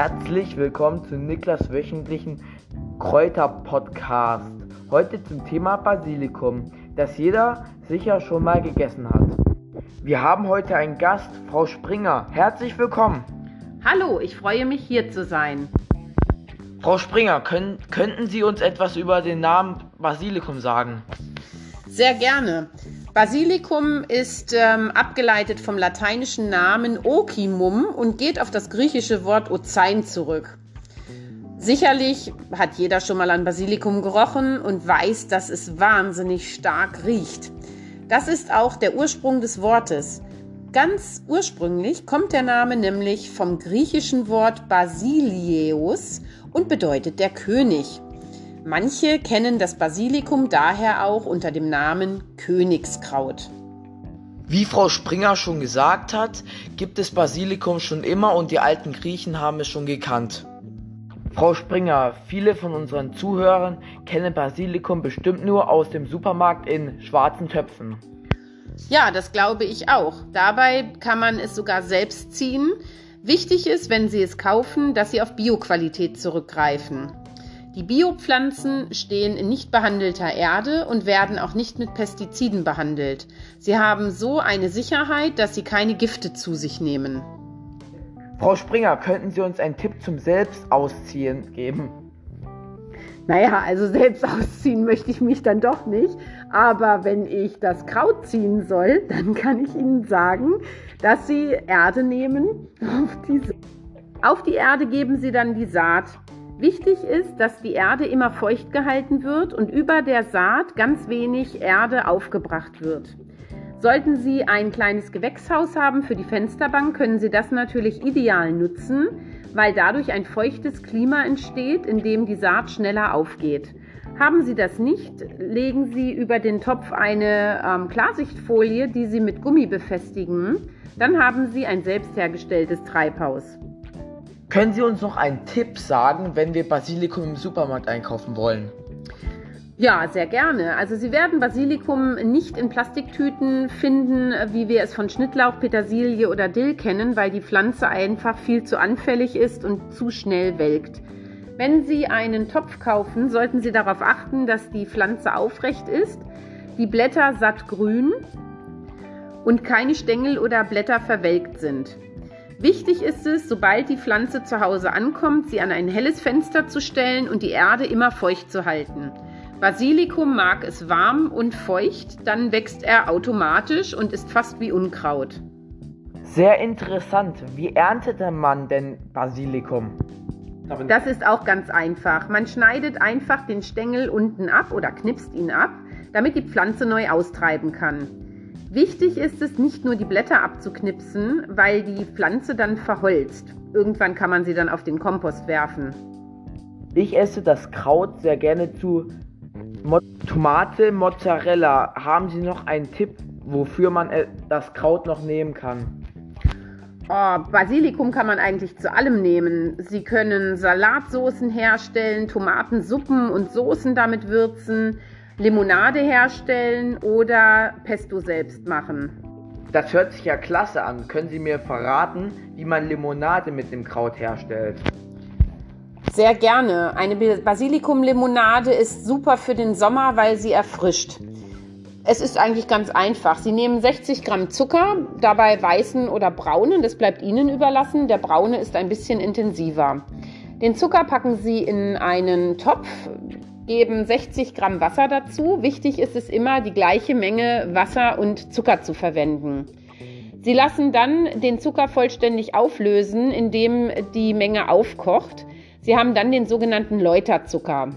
Herzlich willkommen zu Niklas wöchentlichen Kräuter-Podcast. Heute zum Thema Basilikum, das jeder sicher schon mal gegessen hat. Wir haben heute einen Gast, Frau Springer. Herzlich willkommen. Hallo, ich freue mich hier zu sein. Frau Springer, können, könnten Sie uns etwas über den Namen Basilikum sagen? Sehr gerne. Basilikum ist ähm, abgeleitet vom lateinischen Namen Okimum und geht auf das griechische Wort Ozein zurück. Sicherlich hat jeder schon mal an Basilikum gerochen und weiß, dass es wahnsinnig stark riecht. Das ist auch der Ursprung des Wortes. Ganz ursprünglich kommt der Name nämlich vom griechischen Wort Basileus und bedeutet der König. Manche kennen das Basilikum daher auch unter dem Namen Königskraut. Wie Frau Springer schon gesagt hat, gibt es Basilikum schon immer und die alten Griechen haben es schon gekannt. Frau Springer, viele von unseren Zuhörern kennen Basilikum bestimmt nur aus dem Supermarkt in schwarzen Töpfen. Ja, das glaube ich auch. Dabei kann man es sogar selbst ziehen. Wichtig ist, wenn Sie es kaufen, dass Sie auf Bioqualität zurückgreifen. Die Biopflanzen stehen in nicht behandelter Erde und werden auch nicht mit Pestiziden behandelt. Sie haben so eine Sicherheit, dass sie keine Gifte zu sich nehmen. Frau Springer, könnten Sie uns einen Tipp zum Selbstausziehen geben? Naja, also selbst ausziehen möchte ich mich dann doch nicht. Aber wenn ich das Kraut ziehen soll, dann kann ich Ihnen sagen, dass Sie Erde nehmen. Auf, diese, auf die Erde geben Sie dann die Saat. Wichtig ist, dass die Erde immer feucht gehalten wird und über der Saat ganz wenig Erde aufgebracht wird. Sollten Sie ein kleines Gewächshaus haben für die Fensterbank, können Sie das natürlich ideal nutzen, weil dadurch ein feuchtes Klima entsteht, in dem die Saat schneller aufgeht. Haben Sie das nicht, legen Sie über den Topf eine ähm, Klarsichtfolie, die Sie mit Gummi befestigen. Dann haben Sie ein selbst hergestelltes Treibhaus. Können Sie uns noch einen Tipp sagen, wenn wir Basilikum im Supermarkt einkaufen wollen? Ja, sehr gerne. Also Sie werden Basilikum nicht in Plastiktüten finden, wie wir es von Schnittlauch, Petersilie oder Dill kennen, weil die Pflanze einfach viel zu anfällig ist und zu schnell welkt. Wenn Sie einen Topf kaufen, sollten Sie darauf achten, dass die Pflanze aufrecht ist, die Blätter sattgrün und keine Stängel oder Blätter verwelkt sind. Wichtig ist es, sobald die Pflanze zu Hause ankommt, sie an ein helles Fenster zu stellen und die Erde immer feucht zu halten. Basilikum mag es warm und feucht, dann wächst er automatisch und ist fast wie Unkraut. Sehr interessant. Wie erntete man denn Basilikum? Das ist auch ganz einfach. Man schneidet einfach den Stängel unten ab oder knipst ihn ab, damit die Pflanze neu austreiben kann. Wichtig ist es, nicht nur die Blätter abzuknipsen, weil die Pflanze dann verholzt. Irgendwann kann man sie dann auf den Kompost werfen. Ich esse das Kraut sehr gerne zu Mo Tomate Mozzarella. Haben Sie noch einen Tipp, wofür man äh, das Kraut noch nehmen kann? Oh, Basilikum kann man eigentlich zu allem nehmen. Sie können Salatsoßen herstellen, Tomatensuppen und Soßen damit würzen. Limonade herstellen oder Pesto selbst machen. Das hört sich ja klasse an. Können Sie mir verraten, wie man Limonade mit dem Kraut herstellt? Sehr gerne. Eine Basilikumlimonade ist super für den Sommer, weil sie erfrischt. Es ist eigentlich ganz einfach. Sie nehmen 60 Gramm Zucker, dabei weißen oder braunen, das bleibt Ihnen überlassen. Der braune ist ein bisschen intensiver. Den Zucker packen Sie in einen Topf, geben 60 Gramm Wasser dazu. Wichtig ist es immer, die gleiche Menge Wasser und Zucker zu verwenden. Sie lassen dann den Zucker vollständig auflösen, indem die Menge aufkocht. Sie haben dann den sogenannten Läuterzucker.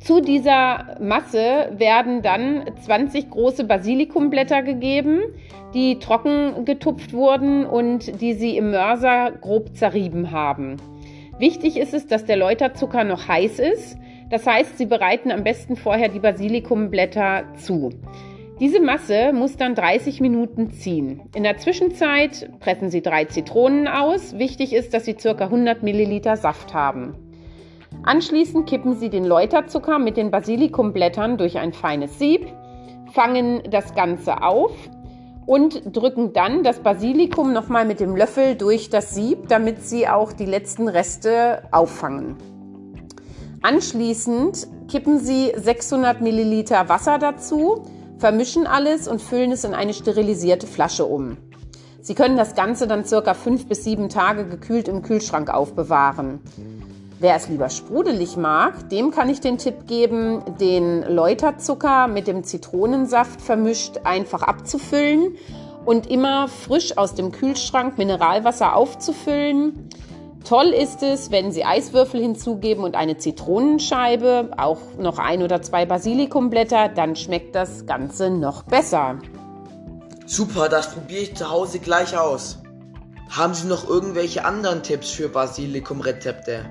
Zu dieser Masse werden dann 20 große Basilikumblätter gegeben, die trocken getupft wurden und die Sie im Mörser grob zerrieben haben. Wichtig ist es, dass der Läuterzucker noch heiß ist. Das heißt, Sie bereiten am besten vorher die Basilikumblätter zu. Diese Masse muss dann 30 Minuten ziehen. In der Zwischenzeit pressen Sie drei Zitronen aus. Wichtig ist, dass Sie ca. 100 Milliliter Saft haben. Anschließend kippen Sie den Läuterzucker mit den Basilikumblättern durch ein feines Sieb, fangen das Ganze auf und drücken dann das Basilikum nochmal mit dem Löffel durch das Sieb, damit sie auch die letzten Reste auffangen. Anschließend kippen Sie 600 Milliliter Wasser dazu, vermischen alles und füllen es in eine sterilisierte Flasche um. Sie können das Ganze dann circa fünf bis sieben Tage gekühlt im Kühlschrank aufbewahren. Wer es lieber sprudelig mag, dem kann ich den Tipp geben, den Läuterzucker mit dem Zitronensaft vermischt einfach abzufüllen und immer frisch aus dem Kühlschrank Mineralwasser aufzufüllen. Toll ist es, wenn Sie Eiswürfel hinzugeben und eine Zitronenscheibe, auch noch ein oder zwei Basilikumblätter, dann schmeckt das Ganze noch besser. Super, das probiere ich zu Hause gleich aus. Haben Sie noch irgendwelche anderen Tipps für Basilikum-Rezepte?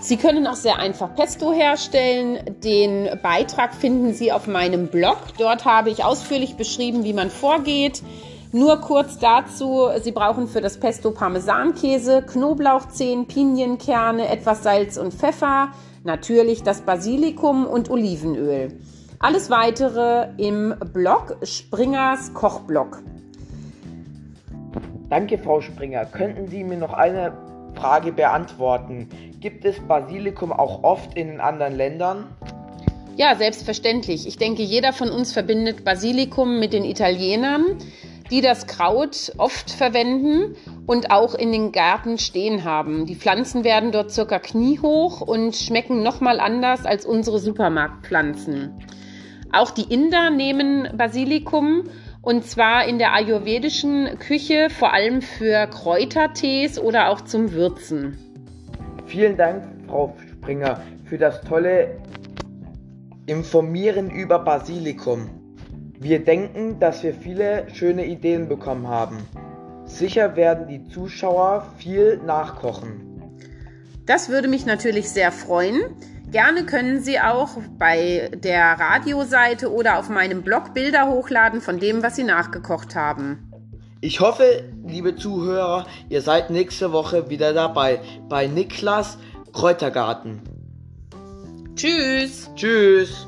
Sie können auch sehr einfach Pesto herstellen. Den Beitrag finden Sie auf meinem Blog. Dort habe ich ausführlich beschrieben, wie man vorgeht. Nur kurz dazu, Sie brauchen für das Pesto Parmesankäse, Knoblauchzehen, Pinienkerne, etwas Salz und Pfeffer, natürlich das Basilikum und Olivenöl. Alles weitere im Blog Springers Kochblog. Danke, Frau Springer. Könnten Sie mir noch eine Frage beantworten? Gibt es Basilikum auch oft in anderen Ländern? Ja, selbstverständlich. Ich denke, jeder von uns verbindet Basilikum mit den Italienern, die das Kraut oft verwenden und auch in den Gärten stehen haben. Die Pflanzen werden dort circa kniehoch und schmecken nochmal anders als unsere Supermarktpflanzen. Auch die Inder nehmen Basilikum und zwar in der ayurvedischen Küche vor allem für Kräutertees oder auch zum Würzen. Vielen Dank, Frau Springer, für das tolle Informieren über Basilikum. Wir denken, dass wir viele schöne Ideen bekommen haben. Sicher werden die Zuschauer viel nachkochen. Das würde mich natürlich sehr freuen. Gerne können Sie auch bei der Radioseite oder auf meinem Blog Bilder hochladen von dem, was Sie nachgekocht haben. Ich hoffe, liebe Zuhörer, ihr seid nächste Woche wieder dabei bei Niklas Kräutergarten. Tschüss. Tschüss.